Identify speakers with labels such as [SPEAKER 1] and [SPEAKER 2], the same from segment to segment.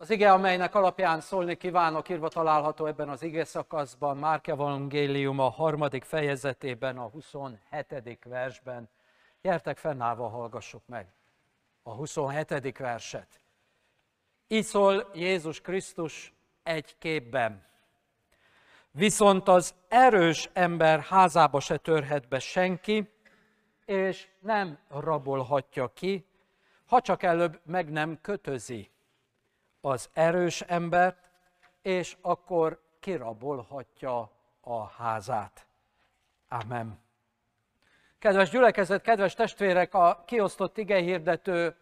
[SPEAKER 1] Az ige, amelynek alapján szólni kívánok, írva található ebben az ige szakaszban, Márk Evangélium a harmadik fejezetében, a 27. versben. Gyertek fennállva, hallgassuk meg a 27. verset. Így szól Jézus Krisztus egy képben. Viszont az erős ember házába se törhet be senki, és nem rabolhatja ki, ha csak előbb meg nem kötözi az erős embert, és akkor kirabolhatja a házát. Amen. Kedves gyülekezet, kedves testvérek, a kiosztott igehirdető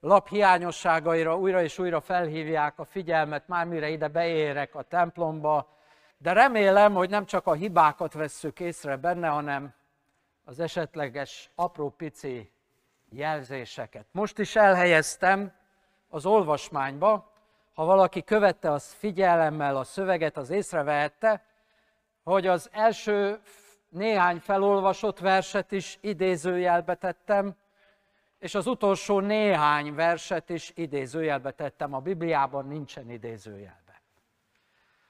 [SPEAKER 1] lap hiányosságaira újra és újra felhívják a figyelmet, már mire ide beérek a templomba, de remélem, hogy nem csak a hibákat vesszük észre benne, hanem az esetleges apró pici jelzéseket. Most is elhelyeztem az olvasmányba, ha valaki követte az figyelemmel a szöveget, az észrevehette, hogy az első néhány felolvasott verset is idézőjelbe tettem, és az utolsó néhány verset is idézőjelbe tettem. A Bibliában nincsen idézőjelbe.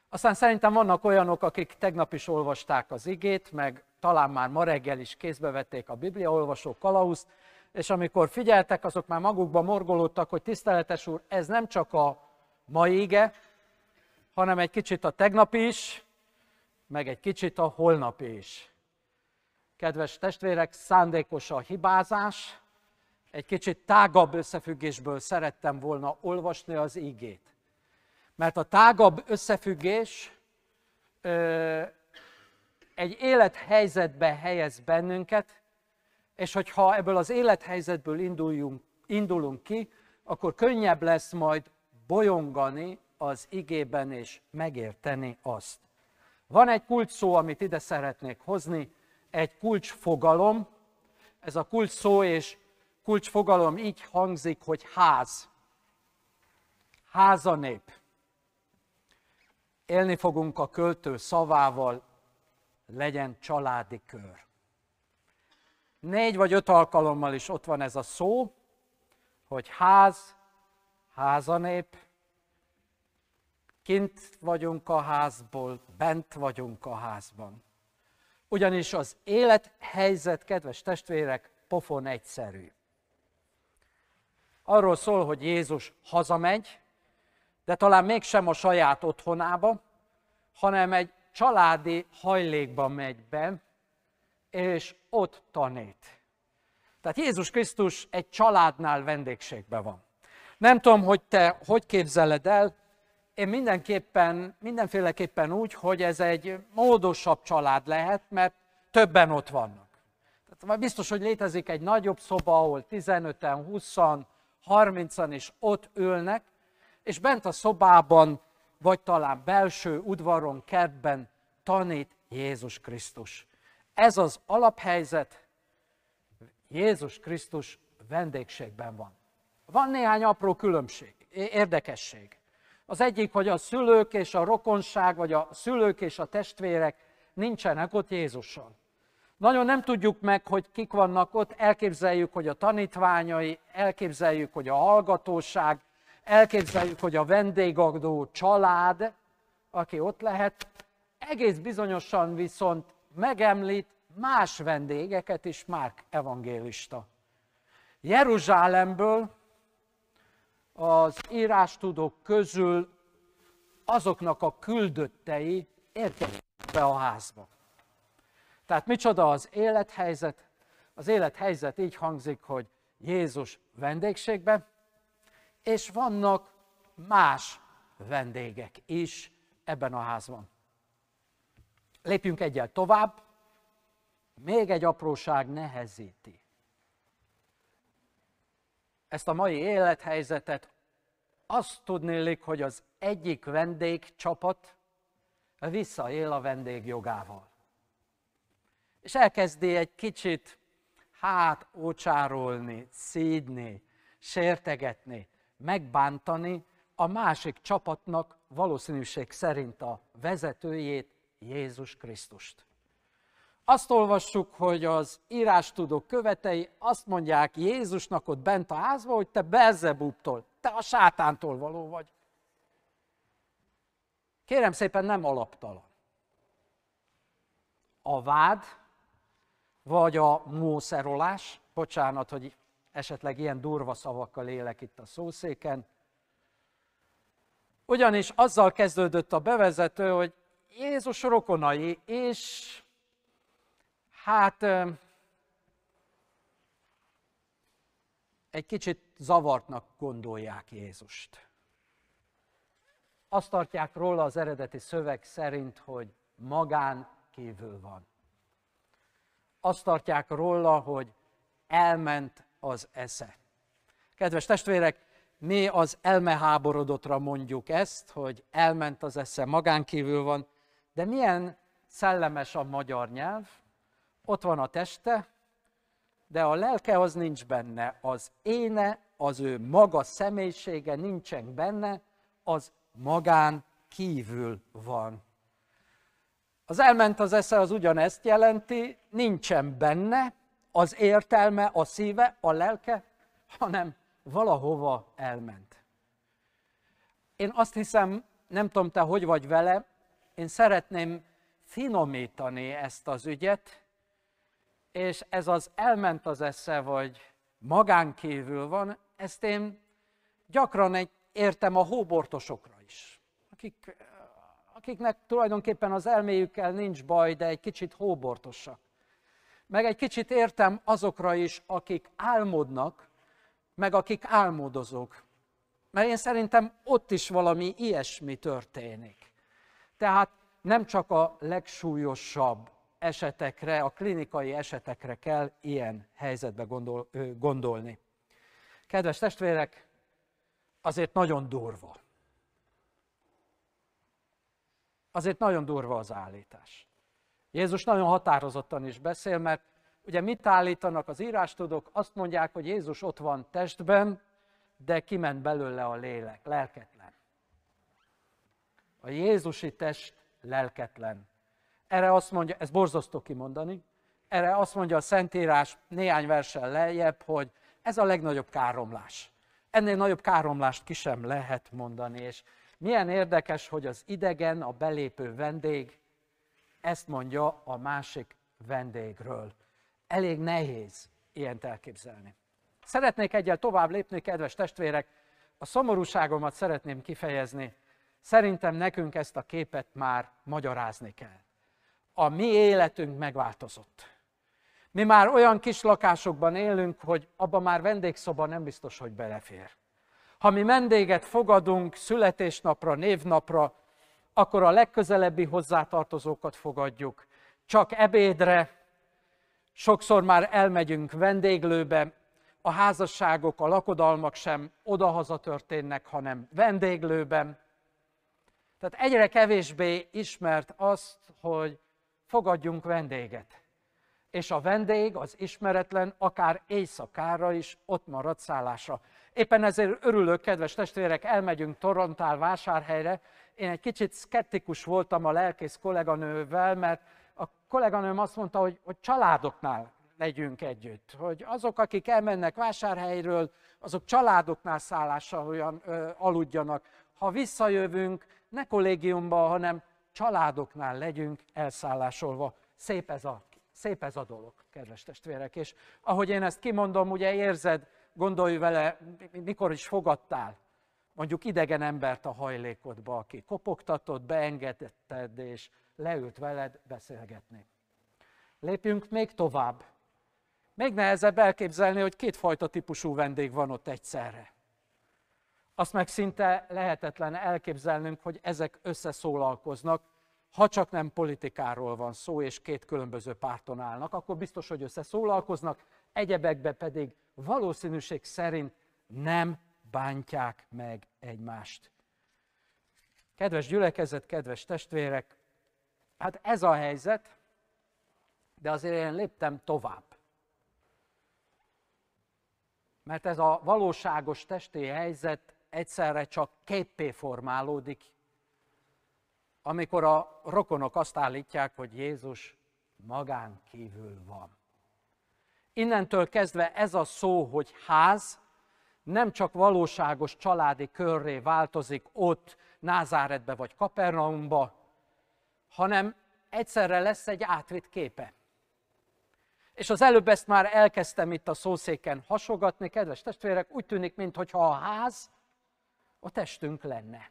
[SPEAKER 1] Aztán szerintem vannak olyanok, akik tegnap is olvasták az igét, meg talán már ma reggel is kézbe vették a Biblia olvasó kalauzt, és amikor figyeltek, azok már magukba morgolódtak, hogy tiszteletes úr, ez nem csak a mai ige, hanem egy kicsit a tegnap is, meg egy kicsit a holnap is. Kedves testvérek, szándékos a hibázás, egy kicsit tágabb összefüggésből szerettem volna olvasni az ígét. Mert a tágabb összefüggés ö, egy élethelyzetbe helyez bennünket, és hogyha ebből az élethelyzetből induljunk, indulunk ki, akkor könnyebb lesz majd bolyongani az igében és megérteni azt. Van egy kulcs szó, amit ide szeretnék hozni, egy kulcsfogalom. Ez a kulcs szó és kulcsfogalom így hangzik, hogy ház. Házanép. Élni fogunk a költő szavával, legyen családi kör. Négy vagy öt alkalommal is ott van ez a szó, hogy ház, házanép, kint vagyunk a házból, bent vagyunk a házban. Ugyanis az élethelyzet, kedves testvérek, pofon egyszerű. Arról szól, hogy Jézus hazamegy, de talán mégsem a saját otthonába, hanem egy családi hajlékba megy be, és ott tanít. Tehát Jézus Krisztus egy családnál vendégségben van. Nem tudom, hogy te hogy képzeled el, én mindenképpen, mindenféleképpen úgy, hogy ez egy módosabb család lehet, mert többen ott vannak. Tehát biztos, hogy létezik egy nagyobb szoba, ahol 15-en, 20-an, 30-an is ott ülnek, és bent a szobában, vagy talán belső udvaron, kertben tanít Jézus Krisztus. Ez az alaphelyzet, Jézus Krisztus vendégségben van. Van néhány apró különbség, érdekesség. Az egyik, hogy a szülők és a rokonság, vagy a szülők és a testvérek nincsenek ott Jézussal. Nagyon nem tudjuk meg, hogy kik vannak ott, elképzeljük, hogy a tanítványai, elképzeljük, hogy a hallgatóság, elképzeljük, hogy a vendégadó család, aki ott lehet, egész bizonyosan viszont megemlít más vendégeket is Márk evangélista. Jeruzsálemből az írástudók közül azoknak a küldöttei érkeztek be a házba. Tehát micsoda az élethelyzet? Az élethelyzet így hangzik, hogy Jézus vendégségbe, és vannak más vendégek is ebben a házban. Lépjünk egyel tovább. Még egy apróság nehezíti ezt a mai élethelyzetet, azt tudnélik, hogy az egyik vendégcsapat visszaél a vendég jogával. És elkezdi egy kicsit hát ócsárolni, szídni, sértegetni, megbántani a másik csapatnak valószínűség szerint a vezetőjét, Jézus Krisztust. Azt olvassuk, hogy az írástudók követei azt mondják Jézusnak ott bent a házba, hogy te Belzebubtól, te a sátántól való vagy. kérem szépen nem alaptalan. A vád, vagy a mószerolás, bocsánat, hogy esetleg ilyen durva szavakkal élek itt a szószéken, ugyanis azzal kezdődött a bevezető, hogy Jézus rokonai, és hát egy kicsit zavartnak gondolják Jézust. Azt tartják róla az eredeti szöveg szerint, hogy magán kívül van. Azt tartják róla, hogy elment az esze. Kedves testvérek, mi az elmeháborodottra mondjuk ezt, hogy elment az esze, magán kívül van, de milyen szellemes a magyar nyelv, ott van a teste, de a lelke az nincs benne, az éne, az ő maga személyisége nincsen benne, az magán kívül van. Az elment az esze az ugyanezt jelenti, nincsen benne az értelme, a szíve, a lelke, hanem valahova elment. Én azt hiszem, nem tudom te hogy vagy vele, én szeretném finomítani ezt az ügyet, és ez az elment az esze, vagy magán kívül van, ezt én gyakran egy, értem a hóbortosokra is, akik, akiknek tulajdonképpen az elméjükkel nincs baj, de egy kicsit hóbortosak. Meg egy kicsit értem azokra is, akik álmodnak, meg akik álmodozók. Mert én szerintem ott is valami ilyesmi történik. Tehát nem csak a legsúlyosabb esetekre, a klinikai esetekre kell ilyen helyzetbe gondol, gondolni. Kedves testvérek, azért nagyon durva. Azért nagyon durva az állítás. Jézus nagyon határozottan is beszél, mert ugye mit állítanak az írástudók? Azt mondják, hogy Jézus ott van testben, de kiment belőle a lélek, lelketlen. A Jézusi test lelketlen. Erre azt mondja, ez borzasztó kimondani, erre azt mondja a Szentírás néhány versen lejjebb, hogy ez a legnagyobb káromlás. Ennél nagyobb káromlást ki sem lehet mondani, és milyen érdekes, hogy az idegen, a belépő vendég ezt mondja a másik vendégről. Elég nehéz ilyent elképzelni. Szeretnék egyel tovább lépni, kedves testvérek, a szomorúságomat szeretném kifejezni. Szerintem nekünk ezt a képet már magyarázni kell a mi életünk megváltozott. Mi már olyan kis lakásokban élünk, hogy abban már vendégszoba nem biztos, hogy belefér. Ha mi vendéget fogadunk születésnapra, névnapra, akkor a legközelebbi hozzátartozókat fogadjuk. Csak ebédre, sokszor már elmegyünk vendéglőbe, a házasságok, a lakodalmak sem odahaza történnek, hanem vendéglőben. Tehát egyre kevésbé ismert azt, hogy fogadjunk vendéget. És a vendég, az ismeretlen, akár éjszakára is ott marad szállásra. Éppen ezért örülök, kedves testvérek, elmegyünk Torontál vásárhelyre. Én egy kicsit szkeptikus voltam a lelkész kolléganővel, mert a kolléganőm azt mondta, hogy, hogy családoknál legyünk együtt. Hogy azok, akik elmennek vásárhelyről, azok családoknál szállással olyan ö, aludjanak. Ha visszajövünk, ne kollégiumba, hanem családoknál legyünk elszállásolva. Szép ez a, szép ez a dolog, kedves testvérek. És ahogy én ezt kimondom, ugye érzed, gondolj vele, mikor is fogadtál mondjuk idegen embert a hajlékodba, aki kopogtatott, beengedetted, és leült veled beszélgetni. Lépjünk még tovább. Még nehezebb elképzelni, hogy kétfajta típusú vendég van ott egyszerre. Azt meg szinte lehetetlen elképzelnünk, hogy ezek összeszólalkoznak, ha csak nem politikáról van szó, és két különböző párton állnak, akkor biztos, hogy összeszólalkoznak, egyebekbe pedig valószínűség szerint nem bántják meg egymást. Kedves gyülekezet, kedves testvérek, hát ez a helyzet, de azért én léptem tovább. Mert ez a valóságos testi helyzet egyszerre csak képpé formálódik, amikor a rokonok azt állítják, hogy Jézus magán kívül van. Innentől kezdve ez a szó, hogy ház, nem csak valóságos családi körré változik ott Názáretbe vagy Kapernaumba, hanem egyszerre lesz egy átvitt képe. És az előbb ezt már elkezdtem itt a szószéken hasogatni, kedves testvérek, úgy tűnik, mintha a ház a testünk lenne.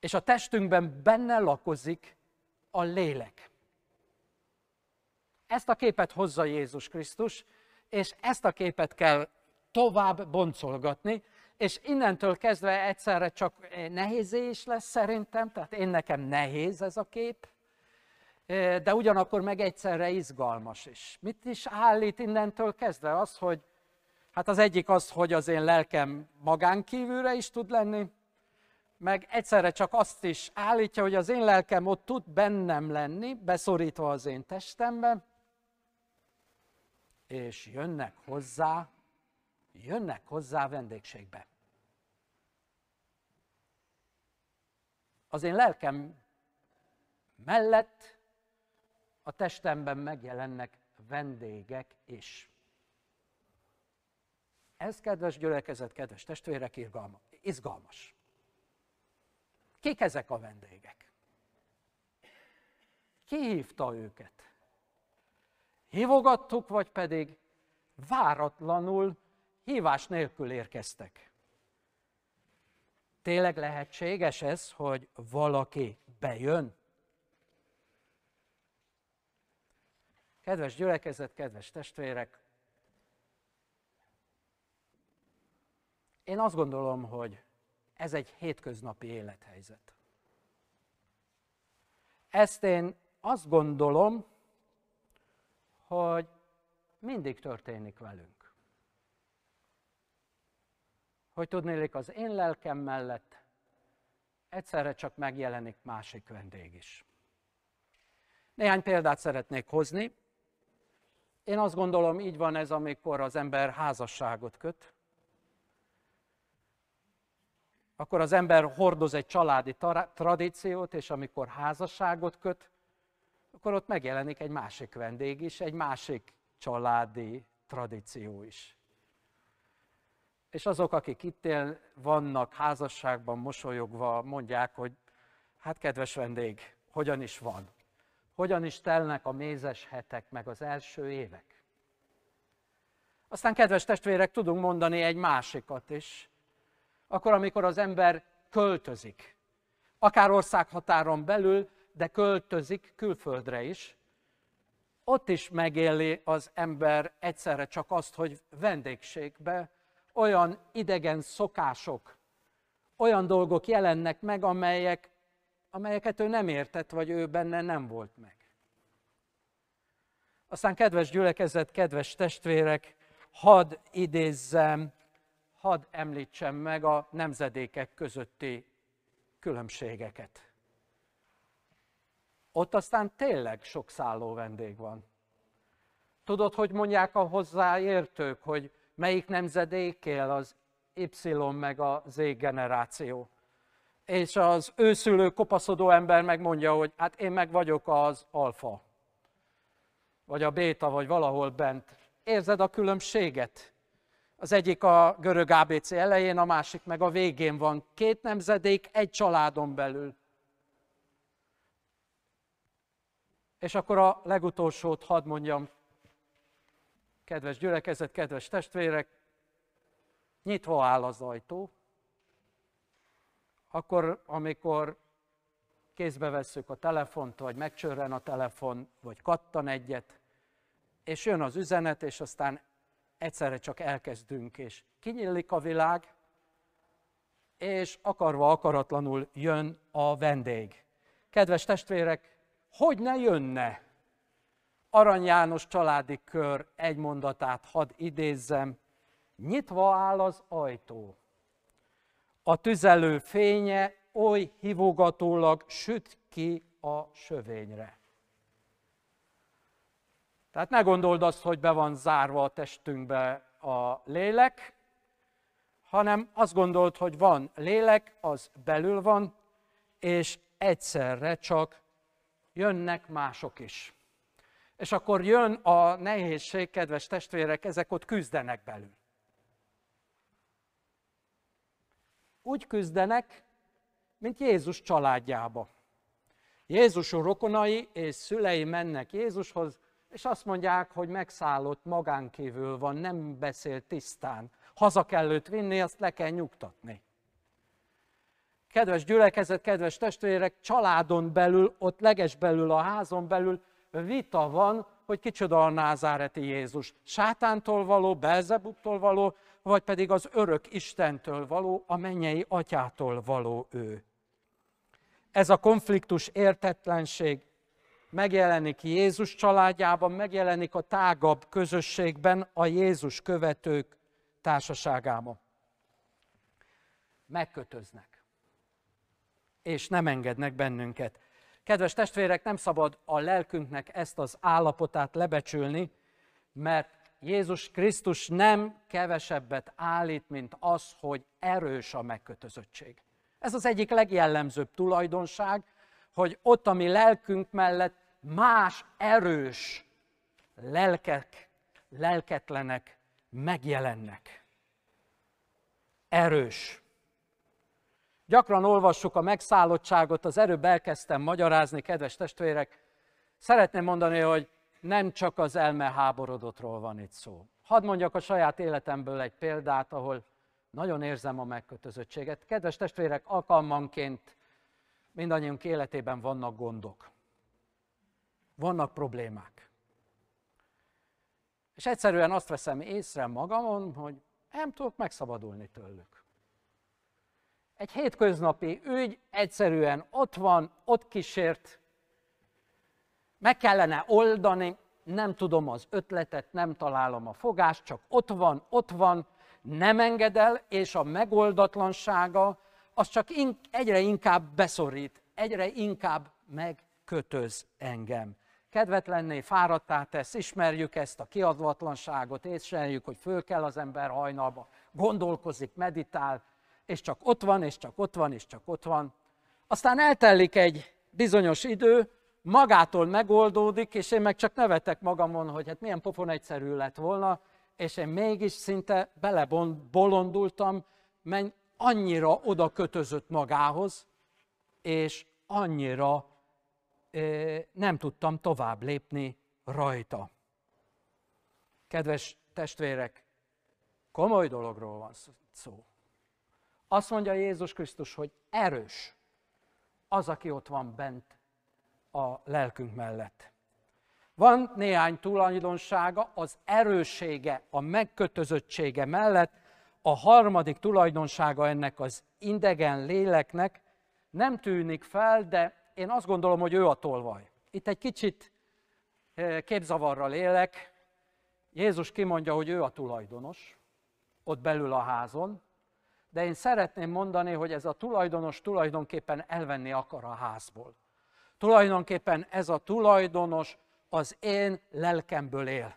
[SPEAKER 1] És a testünkben benne lakozik a lélek. Ezt a képet hozza Jézus Krisztus, és ezt a képet kell tovább boncolgatni, és innentől kezdve egyszerre csak nehéz is lesz szerintem, tehát én nekem nehéz ez a kép, de ugyanakkor meg egyszerre izgalmas is. Mit is állít innentől kezdve? Az, hogy hát az egyik az, hogy az én lelkem magán kívülre is tud lenni, meg egyszerre csak azt is állítja, hogy az én lelkem ott tud bennem lenni, beszorítva az én testembe, és jönnek hozzá, jönnek hozzá vendégségbe. Az én lelkem mellett a testemben megjelennek vendégek is. Ez, kedves gyülekezet, kedves testvérek, irgalma, izgalmas. Kik ezek a vendégek? Ki hívta őket? Hívogattuk, vagy pedig váratlanul, hívás nélkül érkeztek? Tényleg lehetséges ez, hogy valaki bejön? Kedves gyülekezet, kedves testvérek, én azt gondolom, hogy ez egy hétköznapi élethelyzet. Ezt én azt gondolom, hogy mindig történik velünk. Hogy tudnélik, az én lelkem mellett egyszerre csak megjelenik másik vendég is. Néhány példát szeretnék hozni. Én azt gondolom, így van ez, amikor az ember házasságot köt, akkor az ember hordoz egy családi tradíciót, és amikor házasságot köt, akkor ott megjelenik egy másik vendég is, egy másik családi tradíció is. És azok, akik itt él, vannak házasságban mosolyogva, mondják, hogy hát kedves vendég, hogyan is van? Hogyan is telnek a mézes hetek, meg az első évek? Aztán, kedves testvérek, tudunk mondani egy másikat is. Akkor, amikor az ember költözik, akár országhatáron belül, de költözik külföldre is, ott is megéli az ember egyszerre csak azt, hogy vendégségbe olyan idegen szokások, olyan dolgok jelennek meg, amelyek, amelyeket ő nem értett, vagy ő benne nem volt meg. Aztán kedves gyülekezet, kedves testvérek, hadd idézzem, hadd említsem meg a nemzedékek közötti különbségeket ott aztán tényleg sok szálló vendég van. Tudod, hogy mondják a hozzáértők, hogy melyik nemzedék él az Y meg a Z generáció. És az őszülő, kopaszodó ember megmondja, hogy hát én meg vagyok az alfa, vagy a béta, vagy valahol bent. Érzed a különbséget? Az egyik a görög ABC elején, a másik meg a végén van. Két nemzedék egy családon belül. És akkor a legutolsót hadd mondjam, kedves gyülekezet, kedves testvérek, nyitva áll az ajtó, akkor, amikor kézbe vesszük a telefont, vagy megcsörren a telefon, vagy kattan egyet, és jön az üzenet, és aztán egyszerre csak elkezdünk, és kinyílik a világ, és akarva akaratlanul jön a vendég. Kedves testvérek, hogy ne jönne? Arany János családi kör egy mondatát hadd idézzem, nyitva áll az ajtó. A tüzelő fénye oly hívogatólag süt ki a sövényre. Tehát ne gondold azt, hogy be van zárva a testünkbe a lélek, hanem azt gondold, hogy van lélek, az belül van, és egyszerre csak jönnek mások is. És akkor jön a nehézség, kedves testvérek, ezek ott küzdenek belül. Úgy küzdenek, mint Jézus családjába. Jézus rokonai és szülei mennek Jézushoz, és azt mondják, hogy megszállott, magánkívül van, nem beszél tisztán. Haza kell őt vinni, azt le kell nyugtatni. Kedves gyülekezet, kedves testvérek, családon belül, ott leges belül, a házon belül vita van, hogy kicsoda a názáreti Jézus. Sátántól való, Belzebuttól való, vagy pedig az örök Istentől való, a mennyei atyától való ő. Ez a konfliktus, értetlenség megjelenik Jézus családjában, megjelenik a tágabb közösségben, a Jézus követők társaságában. Megkötöznek, és nem engednek bennünket. Kedves testvérek, nem szabad a lelkünknek ezt az állapotát lebecsülni, mert Jézus Krisztus nem kevesebbet állít, mint az, hogy erős a megkötözöttség. Ez az egyik legjellemzőbb tulajdonság, hogy ott, ami lelkünk mellett más erős lelkek, lelketlenek megjelennek. Erős. Gyakran olvassuk a megszállottságot, az erőbb elkezdtem magyarázni, kedves testvérek. Szeretném mondani, hogy nem csak az elme háborodottról van itt szó. Hadd mondjak a saját életemből egy példát, ahol nagyon érzem a megkötözöttséget. Kedves testvérek, alkalmanként mindannyiunk életében vannak gondok. Vannak problémák. És egyszerűen azt veszem észre magamon, hogy nem tudok megszabadulni tőlük. Egy hétköznapi ügy egyszerűen ott van, ott kísért, meg kellene oldani, nem tudom az ötletet, nem találom a fogást, csak ott van, ott van, nem enged el, és a megoldatlansága az csak in, egyre inkább beszorít, egyre inkább megkötöz engem. Kedvetlenné, fáradtá tesz, ismerjük ezt a kiadvatlanságot, észreljük, hogy föl kell az ember hajnalba, gondolkozik, meditál, és csak ott van, és csak ott van, és csak ott van. Aztán eltelik egy bizonyos idő, magától megoldódik, és én meg csak nevetek magamon, hogy hát milyen pofon egyszerű lett volna, és én mégis szinte belebolondultam, annyira oda kötözött magához, és annyira nem tudtam tovább lépni rajta. Kedves testvérek, komoly dologról van szó. Azt mondja Jézus Krisztus, hogy erős az, aki ott van bent a lelkünk mellett. Van néhány tulajdonsága, az erőssége, a megkötözöttsége mellett, a harmadik tulajdonsága ennek az indegen léleknek nem tűnik fel, de én azt gondolom, hogy ő a tolvaj. Itt egy kicsit eh, képzavarral élek. Jézus kimondja, hogy ő a tulajdonos, ott belül a házon, de én szeretném mondani, hogy ez a tulajdonos tulajdonképpen elvenni akar a házból. Tulajdonképpen ez a tulajdonos az én lelkemből él.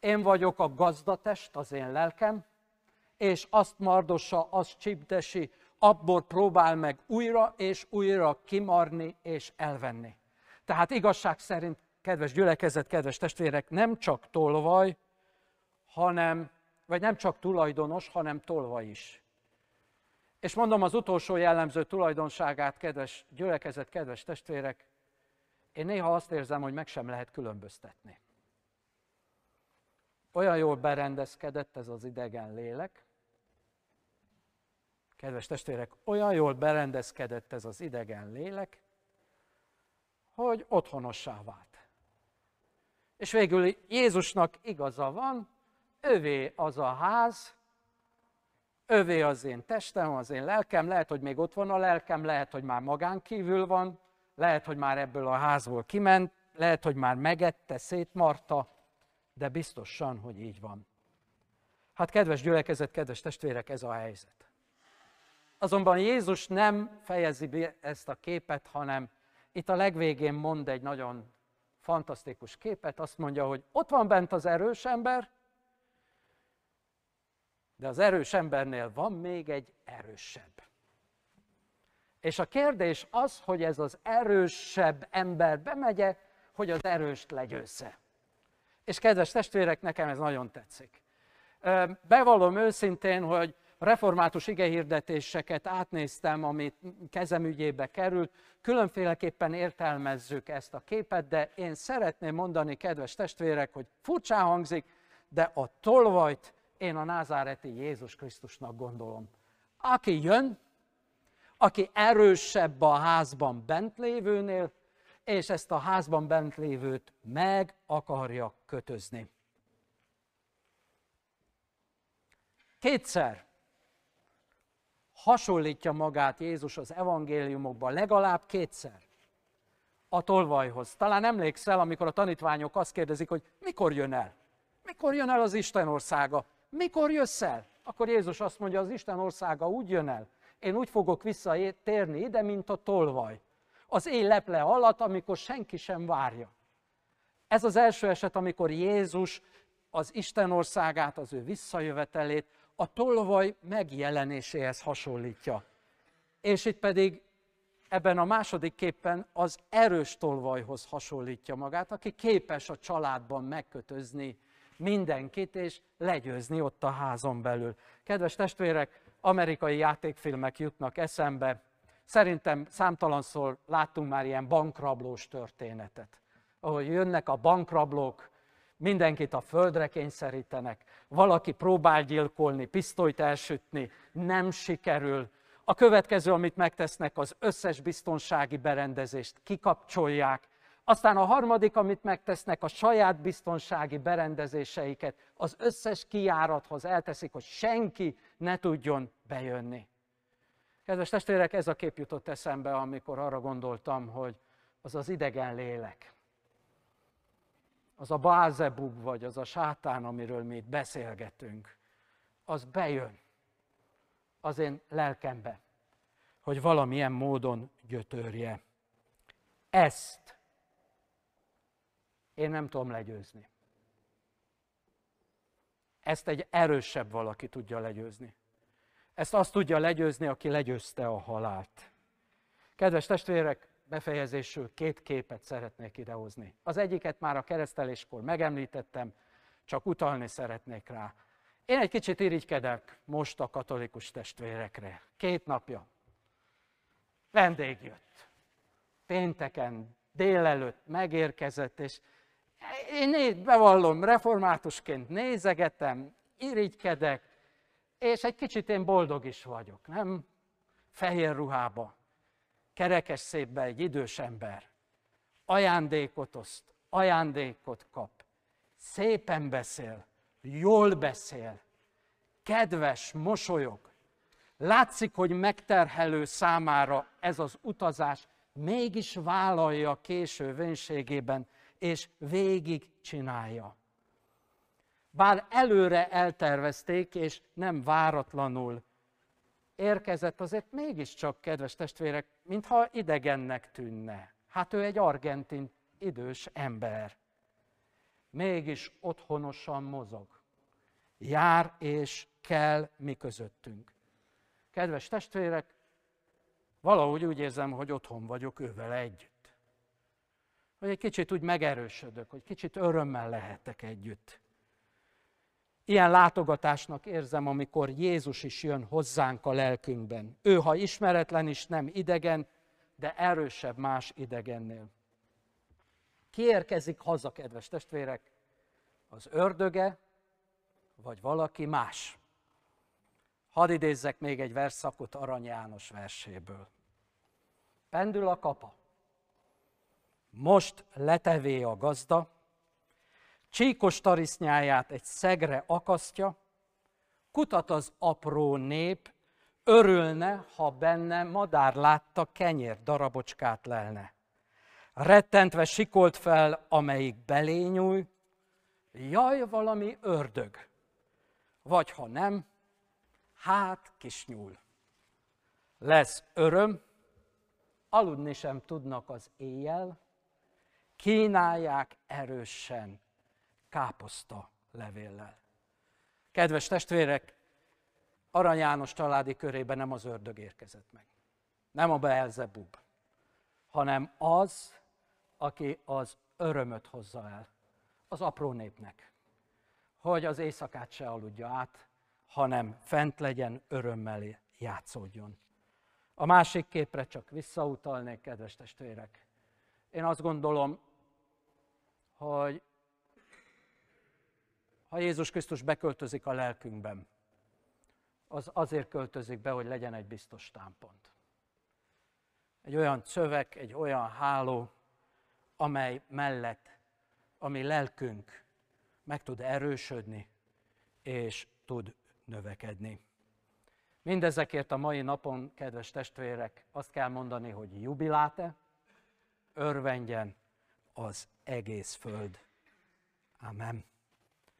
[SPEAKER 1] Én vagyok a gazdatest, az én lelkem, és azt mardossa, azt csipdesi, abból próbál meg újra és újra kimarni és elvenni. Tehát igazság szerint, kedves gyülekezet, kedves testvérek, nem csak tolvaj, hanem, vagy nem csak tulajdonos, hanem tolvaj is. És mondom az utolsó jellemző tulajdonságát, kedves gyülekezet, kedves testvérek, én néha azt érzem, hogy meg sem lehet különböztetni. Olyan jól berendezkedett ez az idegen lélek, kedves testvérek, olyan jól berendezkedett ez az idegen lélek, hogy otthonossá vált. És végül Jézusnak igaza van, övé az a ház, övé az én testem, az én lelkem, lehet, hogy még ott van a lelkem, lehet, hogy már magán kívül van, lehet, hogy már ebből a házból kiment, lehet, hogy már megette, szétmarta, de biztosan, hogy így van. Hát kedves gyülekezet, kedves testvérek, ez a helyzet. Azonban Jézus nem fejezi be ezt a képet, hanem itt a legvégén mond egy nagyon fantasztikus képet, azt mondja, hogy ott van bent az erős ember, de az erős embernél van még egy erősebb. És a kérdés az, hogy ez az erősebb ember bemegye, hogy az erőst legyőzze. És kedves testvérek, nekem ez nagyon tetszik. Bevallom őszintén, hogy református igehirdetéseket átnéztem, amit kezem ügyébe került, különféleképpen értelmezzük ezt a képet, de én szeretném mondani, kedves testvérek, hogy furcsán hangzik, de a tolvajt én a názáreti Jézus Krisztusnak gondolom. Aki jön, aki erősebb a házban bent lévőnél, és ezt a házban bent lévőt meg akarja kötözni. Kétszer hasonlítja magát Jézus az evangéliumokban, legalább kétszer a tolvajhoz. Talán emlékszel, amikor a tanítványok azt kérdezik, hogy mikor jön el? Mikor jön el az Isten országa? Mikor jössz el? Akkor Jézus azt mondja, az Isten országa úgy jön el. Én úgy fogok visszatérni ide, mint a tolvaj. Az éj leple alatt, amikor senki sem várja. Ez az első eset, amikor Jézus az Isten országát, az ő visszajövetelét a tolvaj megjelenéséhez hasonlítja. És itt pedig ebben a második képen az erős tolvajhoz hasonlítja magát, aki képes a családban megkötözni mindenkit, és legyőzni ott a házon belül. Kedves testvérek, amerikai játékfilmek jutnak eszembe. Szerintem számtalanszor láttunk már ilyen bankrablós történetet, ahol jönnek a bankrablók, mindenkit a földre kényszerítenek, valaki próbál gyilkolni, pisztolyt elsütni, nem sikerül. A következő, amit megtesznek, az összes biztonsági berendezést kikapcsolják, aztán a harmadik, amit megtesznek, a saját biztonsági berendezéseiket az összes kijárathoz elteszik, hogy senki ne tudjon bejönni. Kedves testvérek, ez a kép jutott eszembe, amikor arra gondoltam, hogy az az idegen lélek, az a bázebub, vagy az a sátán, amiről mi itt beszélgetünk, az bejön az én lelkembe, hogy valamilyen módon gyötörje. Ezt én nem tudom legyőzni. Ezt egy erősebb valaki tudja legyőzni. Ezt azt tudja legyőzni, aki legyőzte a halált. Kedves testvérek, befejezésül két képet szeretnék idehozni. Az egyiket már a kereszteléskor megemlítettem, csak utalni szeretnék rá. Én egy kicsit irigykedek most a katolikus testvérekre. Két napja. Vendég jött. Pénteken délelőtt megérkezett, és én néz, bevallom, reformátusként nézegetem, irigykedek, és egy kicsit én boldog is vagyok, nem? Fehér ruhába, kerekes szépbe egy idős ember, ajándékot oszt, ajándékot kap, szépen beszél, jól beszél, kedves, mosolyog. Látszik, hogy megterhelő számára ez az utazás, mégis vállalja késő vénységében, és végig csinálja. Bár előre eltervezték, és nem váratlanul érkezett, azért mégiscsak, kedves testvérek, mintha idegennek tűnne. Hát ő egy argentin idős ember. Mégis otthonosan mozog. Jár és kell mi közöttünk. Kedves testvérek, valahogy úgy érzem, hogy otthon vagyok ővel együtt hogy egy kicsit úgy megerősödök, hogy kicsit örömmel lehetek együtt. Ilyen látogatásnak érzem, amikor Jézus is jön hozzánk a lelkünkben. Ő, ha ismeretlen is, nem idegen, de erősebb más idegennél. Ki érkezik haza, kedves testvérek? Az ördöge, vagy valaki más? Hadd idézzek még egy verszakot Arany János verséből. Pendül a kapa, most letevé a gazda, csíkos tarisznyáját egy szegre akasztja, kutat az apró nép, örülne, ha benne madár látta, kenyér darabocskát lelne. Rettentve sikolt fel, amelyik belényúj, jaj, valami ördög, vagy ha nem, hát kis nyúl. Lesz öröm, aludni sem tudnak az éjjel, kínálják erősen káposzta levéllel. Kedves testvérek, Arany János családi körében nem az ördög érkezett meg. Nem a Beelzebub, hanem az, aki az örömöt hozza el az apró népnek, hogy az éjszakát se aludja át, hanem fent legyen, örömmel játszódjon. A másik képre csak visszautalnék, kedves testvérek. Én azt gondolom, hogy ha Jézus Krisztus beköltözik a lelkünkben, az azért költözik be, hogy legyen egy biztos támpont. Egy olyan szöveg, egy olyan háló, amely mellett a mi lelkünk meg tud erősödni, és tud növekedni. Mindezekért a mai napon, kedves testvérek, azt kell mondani, hogy jubiláte, örvendjen az egész föld. Amen.